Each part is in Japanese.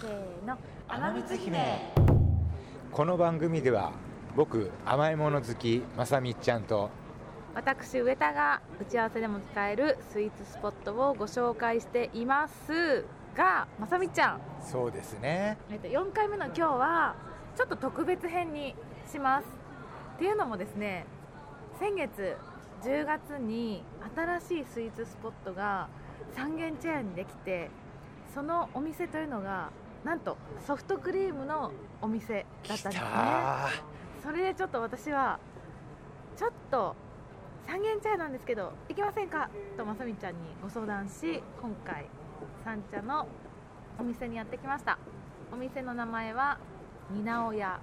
せーの。天光姫。この番組では僕甘いもの好きまさみっちゃんと私上田が打ち合わせでも使えるスイーツスポットをご紹介していますがまさみちゃん、そうですね。えっと、4回目の今日はちょっと特別編にします。っていうのもですね先月10月に新しいスイーツスポットが三軒茶屋にできてそのお店というのがなんとソフトクリームのお店だったんですね。たそれでちょっと私はちょっと三軒茶屋なんですけど行きませんか？とまさみちゃんにご相談し今回三茶のお店にやってきました。お店の名前はニナオ屋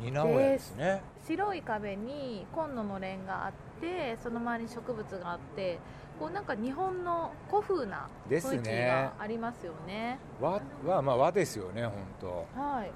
ニナオヤですね。白い壁に紺ののれんがあってその周りに植物があってこうなんか日本の古風な雰囲気がありますよね。和はまあ和ですよね本当。はい。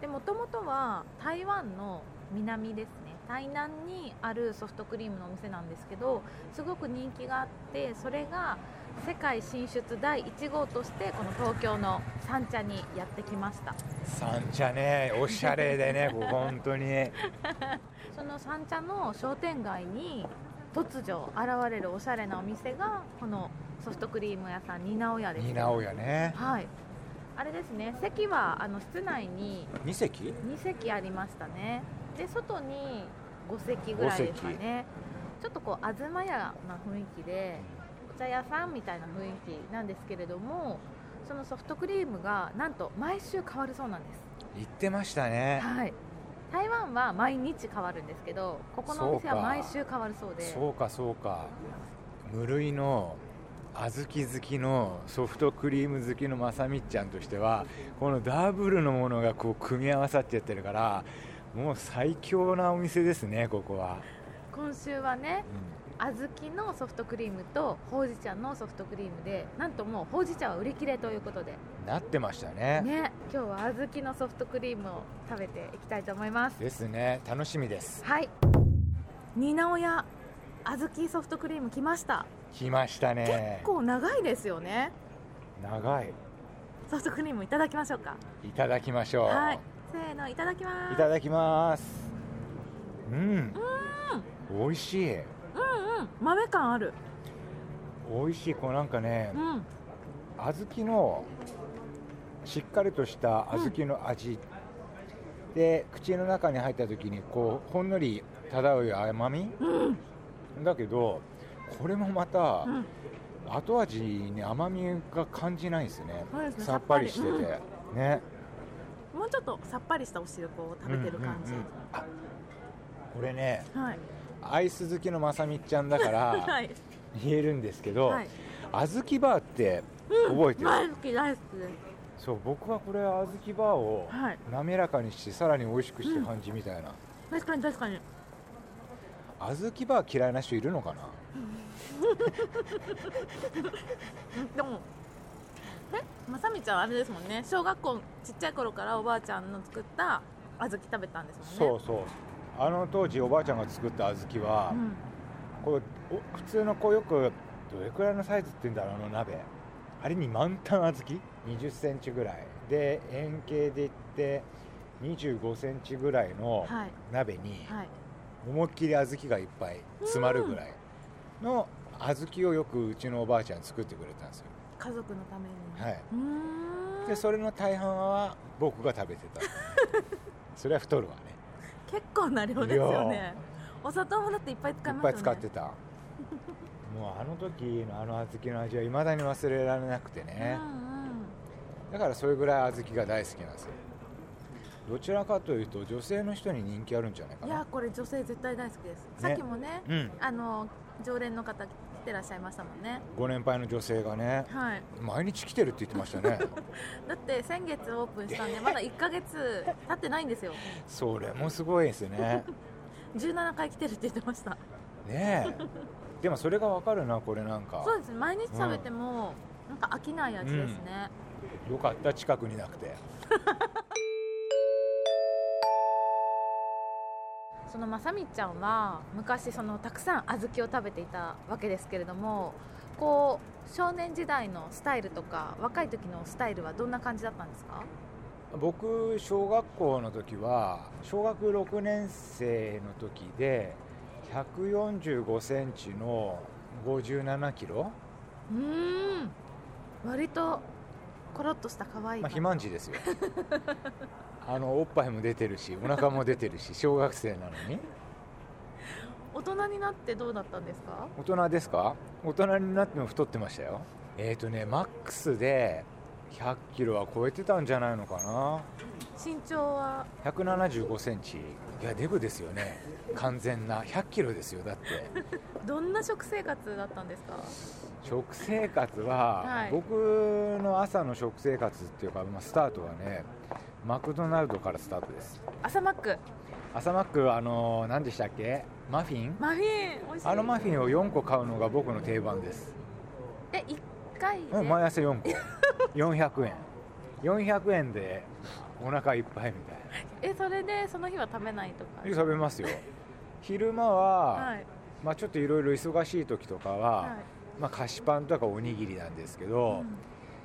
でもともとは台湾の南ですね。台南にあるソフトクリームのお店なんですけどすごく人気があってそれが世界進出第1号としてこの東京の三茶にやってきました。三茶ねおしゃれでね本当に。その三茶の商店街に突如現れるおしゃれなお店がこのソフトクリーム屋さんニナオ屋です。ニナオヤね。はい。あれですね。席はあの室内に二席？2席ありましたね。で外に5席ぐらいですかね。ちょっとこう東屋な雰囲気でお茶屋さんみたいな雰囲気なんですけれどもそのソフトクリームがなんと毎週変わるそうなんです。行ってましたね。はい台湾は毎日変わるんですけどここのお店は毎週変わるそうで。そうかそうか。無類の小豆好きのソフトクリーム好きのまさみっちゃんとしてはこのダブルのものがこう組み合わさっちゃってるからもう最強なお店ですねここは、今週はねう小豆のソフトクリームとほうじ茶のソフトクリームでなんともうほうじ茶は売り切れということで。ん、なってましたね。ね今日は小豆のソフトクリームを食べていきたいと思います。ですね。楽しみです。はい。ニナオヤ小豆ソフトクリーム来ました。来ましたね。結構長いですよね。長い。ソフトクリームいただきましょうか。いただきましょう、はい。せーのいただきます。いただきます。うん。美味しい。うんうん。豆感ある。美味しい。こうなんかね、うん。小豆のしっかりとした小豆の味、で口の中に入った時にこうほんのり漂う甘み、だけどこれもまた、うん。後味に甘みが感じないんですよねね。さっぱりしてて、さっね。もうちょっとさっぱりしたお汁粉を食べてる感じ、うんうんうん。あこれねはいアイス好きのまさみっちゃんだから はい。言えるんですけど、はい。小豆バーって覚えてる、大好き大好きです。そう僕はこれ小豆バーをはい。滑らかにしてさらに美味しくして感じみたいな、確かに確かに。小豆バー嫌いな人いるのかな？でもえ？まさみちゃんあれですもんね。小学校ちっちゃい頃からおばあちゃんの作った小豆食べたんですもんね。そうそうあの当時おばあちゃんが作った小豆は、ん、こうお普通のこうよくどれくらいのサイズって言うんだろうあの鍋。あれに満タン小豆？2 0センチぐらい。で円形でいって2 5センチぐらいのはい。鍋にはい。思いっきり小豆がいっぱい詰まるぐらいの小豆をよくうちのおばあちゃん作ってくれたんですよ。家族のために。はい。でそれの大半は僕が食べてた。それは太るわね結構な量ですよね。お砂糖もだっていっぱい使いっいますよね。ぱい使ってた。もうあの時のあの小豆の味はいまだに忘れられなくてね、うんうん。だからそれぐらい小豆が大好きなんですよ。どちらかというと女性の人に人気あるんじゃないかな。いやこれ女性絶対大好きです、さっきもねうん。あの常連の方来てらっしゃいましたもんね。ご年配の女性がねはい。毎日来てるって言ってましたね。だって先月オープンしたんでまだ1ヶ月経ってないんですよ。それもすごいですね。17回来てるって言ってました。ねえ。でもそれがわかるなこれなんか。そうですね。毎日食べても、なんか飽きない味ですね、よかった近くになくて そのまさみちゃんは昔そのたくさん小豆を食べていたわけですけれどもこう少年時代のスタイルとか若い時のスタイルはどんな感じだったんですか？僕小学校の時は小学6年生の時で145センチの57キロ。うーん。割とコロッとした可愛いまあ、肥満児ですよ あのおっぱいも出てるしお腹も出てるし小学生なのに。大人になってどうだったんですか？大人ですか？大人になっても太ってましたよ。えっ、ー、とねマックスで100キロは超えてたんじゃないのかな。身長は？175センチ。いやデブですよね。完全な。100キロですよだって。どんな食生活だったんですか？食生活は、はい。僕の朝の食生活っていうか、まあ、スタートはねマクドナルドからスタートです。朝マック。朝マックあの何でしたっけ？マフィン？マフィンあのマフィンを4個買うのが僕の定番です、え一回で、うん、毎朝4個。400円。400円でお腹いっぱいみたいえそれでその日は食べないとか？な食べますよ。昼間は、はい。まあ、ちょっといろいろ忙しい時とかは、はい。まあ、菓子パンとかおにぎりなんですけど、うん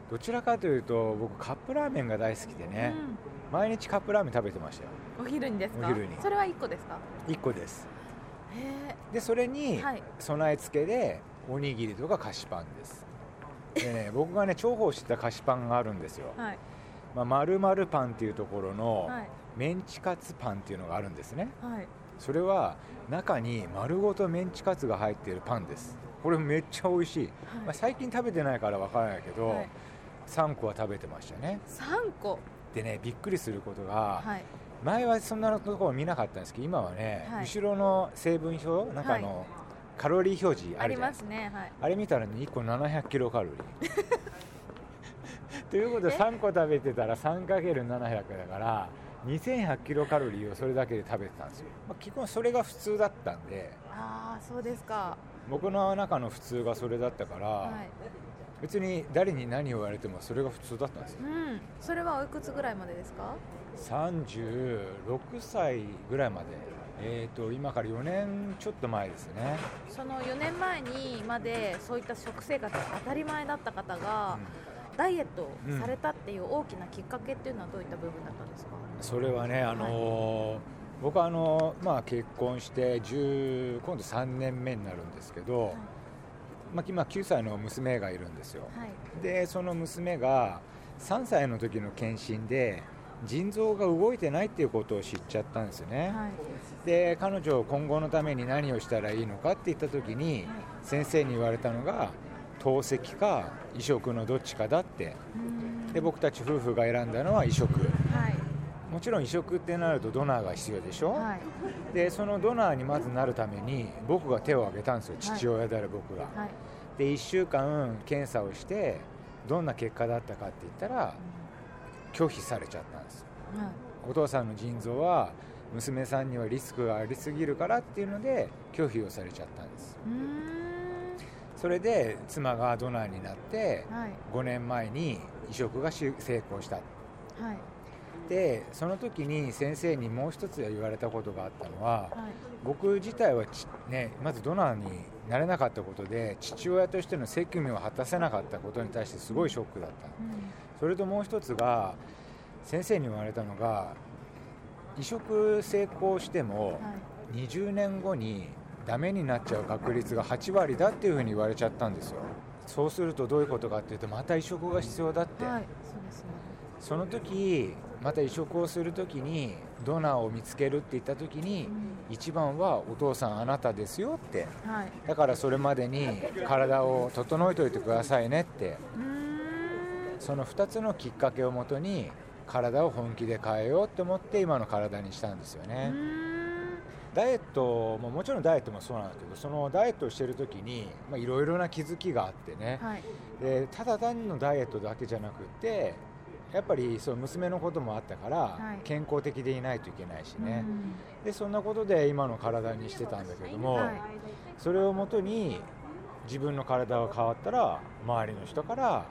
どちらかというと僕カップラーメンが大好きでね、毎日カップラーメン食べてましたよ。うんお昼にですか？お昼に。それは一個ですか？1個です。へでそれにはい。備え付けでおにぎりとか菓子パンです。でね 僕がね重宝してた菓子パンがあるんですよ。えはい。まあ、丸々パンっていうところのはい。メンチカツパンっていうのがあるんですね。はい。それは中に丸ごとメンチカツが入っているパンです。これめっちゃ美味しい、まあ、最近食べてないからわからないけど、はい3個は食べてましたね。三個？でねびっくりすることが、はい。前はそんなところ見なかったんですけど今はね、はい。後ろの成分表中のカロリー表示あありまるじゃないですねはい。あれ見たらね1個700キロカロリー。ということでえ？3個食べてたら 3×700 だから2100キロカロリーをそれだけで食べてたんですよ、まあ、基本それが普通だったんで。ああそうですか。僕の中の普通がそれだったから、はい別に誰に何を言われてもそれが普通だったんですよ。うん。それはおいくつぐらいまでですか？36歳ぐらいまで。えー、と今から4年ちょっと前ですね、その4年前にまでそういった食生活が当たり前だった方が、ダイエットをされたっていう大きなきっかけっていうのはどういった部分だったんですか、それはね、あのー僕はあのーまあ、結婚して10今度3年目になるんですけど、まあ、今9歳の娘がいるんですよ。はい。でその娘が3歳の時の検診で腎臓が動いてないっていうことを知っちゃったんですよね、はい。で彼女今後のために何をしたらいいのかって言った時に先生に言われたのが透析か移植のどっちかだって。うん。で僕たち夫婦が選んだのは移植。はいもちろん移植ってなるとドナーが必要でしょ、はい。でそのドナーにまずなるために僕が手を挙げたんですよ。父親である僕が、はい。で1週間検査をしてどんな結果だったかって言ったら拒否されちゃったんですはい。お父さんの腎臓は娘さんにはリスクがありすぎるからっていうので拒否をされちゃったんです。それで妻がドナーになってはい。5年前に移植がし成功した。はいでその時に先生にもう一つ言われたことがあったのははい。僕自体はち、ね、まずドナーになれなかったことで父親としての責務を果たせなかったことに対してすごいショックだった。うん。それともう一つが先生に言われたのが移植成功してもはい。20年後にダメになっちゃう確率が8割だっていうふうに言われちゃったんですよ。そうするとどういうことかっていうとまた移植が必要だって、はい。そね。その時また移植をする時にドナーを見つけるって言った時にうん。一番はお父さんあなたですよって。はい。だからそれまでに体を整えておいてくださいねって。その2つのきっかけをもとに体を本気で変えようって思って今の体にしたんですようね、ダイエットももちろんダイエットもそうなんだけどそのダイエットをしてる時にまあいろいろな気づきがあってね。はい。でただ単のダイエットだけじゃなくってやっぱりそう娘のこともあったから、はい。健康的でいないといけないしね、うんでそんなことで今の体にしてたんだけども、はい。それをもとに自分の体が変わったら周りの人から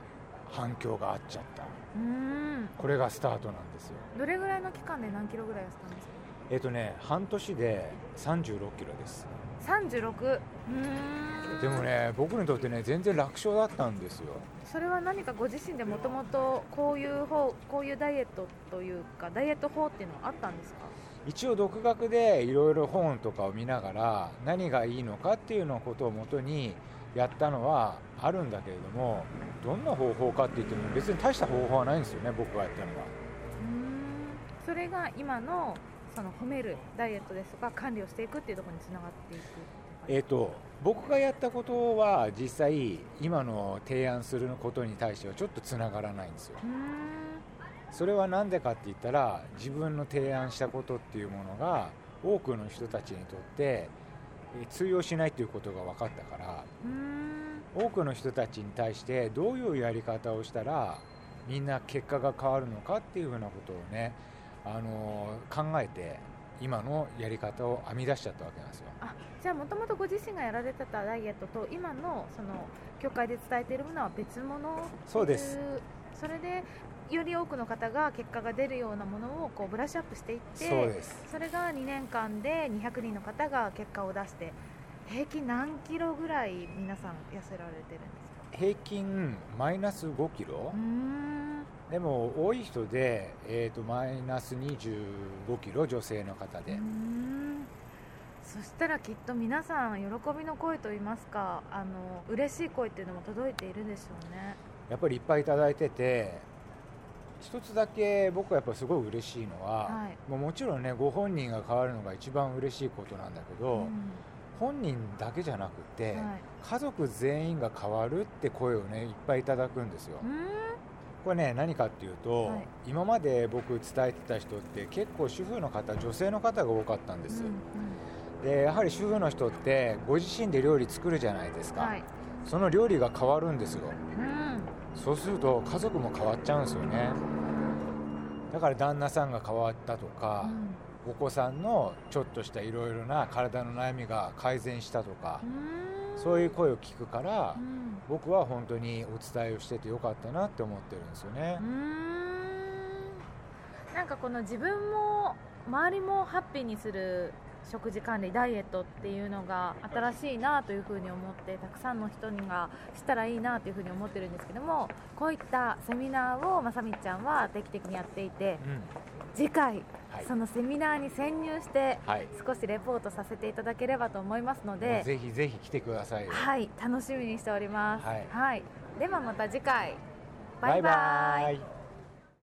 反響があっちゃった。これがスタートなんですよ。どれぐらいの期間で何キロぐらい痩せたんですか？えっ、とね半年で3 6キロです36うーん。でもね僕にとってね全然楽勝だったんですよ。それは何かご自身でもともとこういう方こういうダイエットというかダイエット法っていうのはあったんですか？一応独学でいろいろ本とかを見ながら何がいいのかっていうのことをもとにやったのはあるんだけれどもどんな方法かって言っても別に大した方法はないんですよね僕がやったのは。うーん。それが今のその褒めるダイエットですとか管理をしていくっていうところにつながっていくえー、と僕がやったことは実際今の提案することに対してはちょっとつながらないんですよ。それは何でかって言ったら自分の提案したことっていうものが多くの人たちにとってえー通用しないということが分かったから多くの人たちに対してどういうやり方をしたらみんな結果が変わるのかっていうふうなことをね、あのー考えて今のやり方を編み出しちゃったわけなんですよ。あじゃあもともとご自身がやられてたダイエットと今のその教会で伝えているものは別物？そうです。それでより多くの方が結果が出るようなものをこうブラッシュアップしていってそうです。それが2年間で200人の方が結果を出して平均何キロぐらい皆さん痩せられてるんですか？平均マイナス5キロ？でも多い人で、えー、とマイナス25キロ女性の方で、そしたらきっと皆さん喜びの声といいますかあの嬉しい声っていうのも届いているでしょうね。やっぱりいっぱいいただいてて一つだけ僕はやっぱすごい嬉しいのは、はい。もうもちろんねご本人が変わるのが一番嬉しいことなんだけど、うん本人だけじゃなくて、はい。家族全員が変わるって声をねいっぱいいただくんですよ。これね何かっていうと、はい。今まで僕伝えてた人って結構主婦の方女性の方が多かったんです、でやはり主婦の人ってご自身で料理作るじゃないですか、はい。その料理が変わるんですよ。うん。そうすると家族も変わっちゃうんですよね。だから旦那さんが変わったとか、お子さんのちょっとしたいろいろな体の悩みが改善したとか、そういう声を聞くから、うん。僕は本当にお伝えをしててよかったなって思ってるんですよね。ん。なんかこの自分も周りもハッピーにする食事管理ダイエットっていうのが新しいなというふうに思ってたくさんの人にがしたらいいなというふうに思ってるんですけどもこういったセミナーをまさみちゃんは定期的にやっていてうん次回、はい。そのセミナーに潜入してはい。少しレポートさせていただければと思いますのでぜひぜひ来てくださいよ。はい楽しみにしております、はい。はい、ではまた次回。バイバイ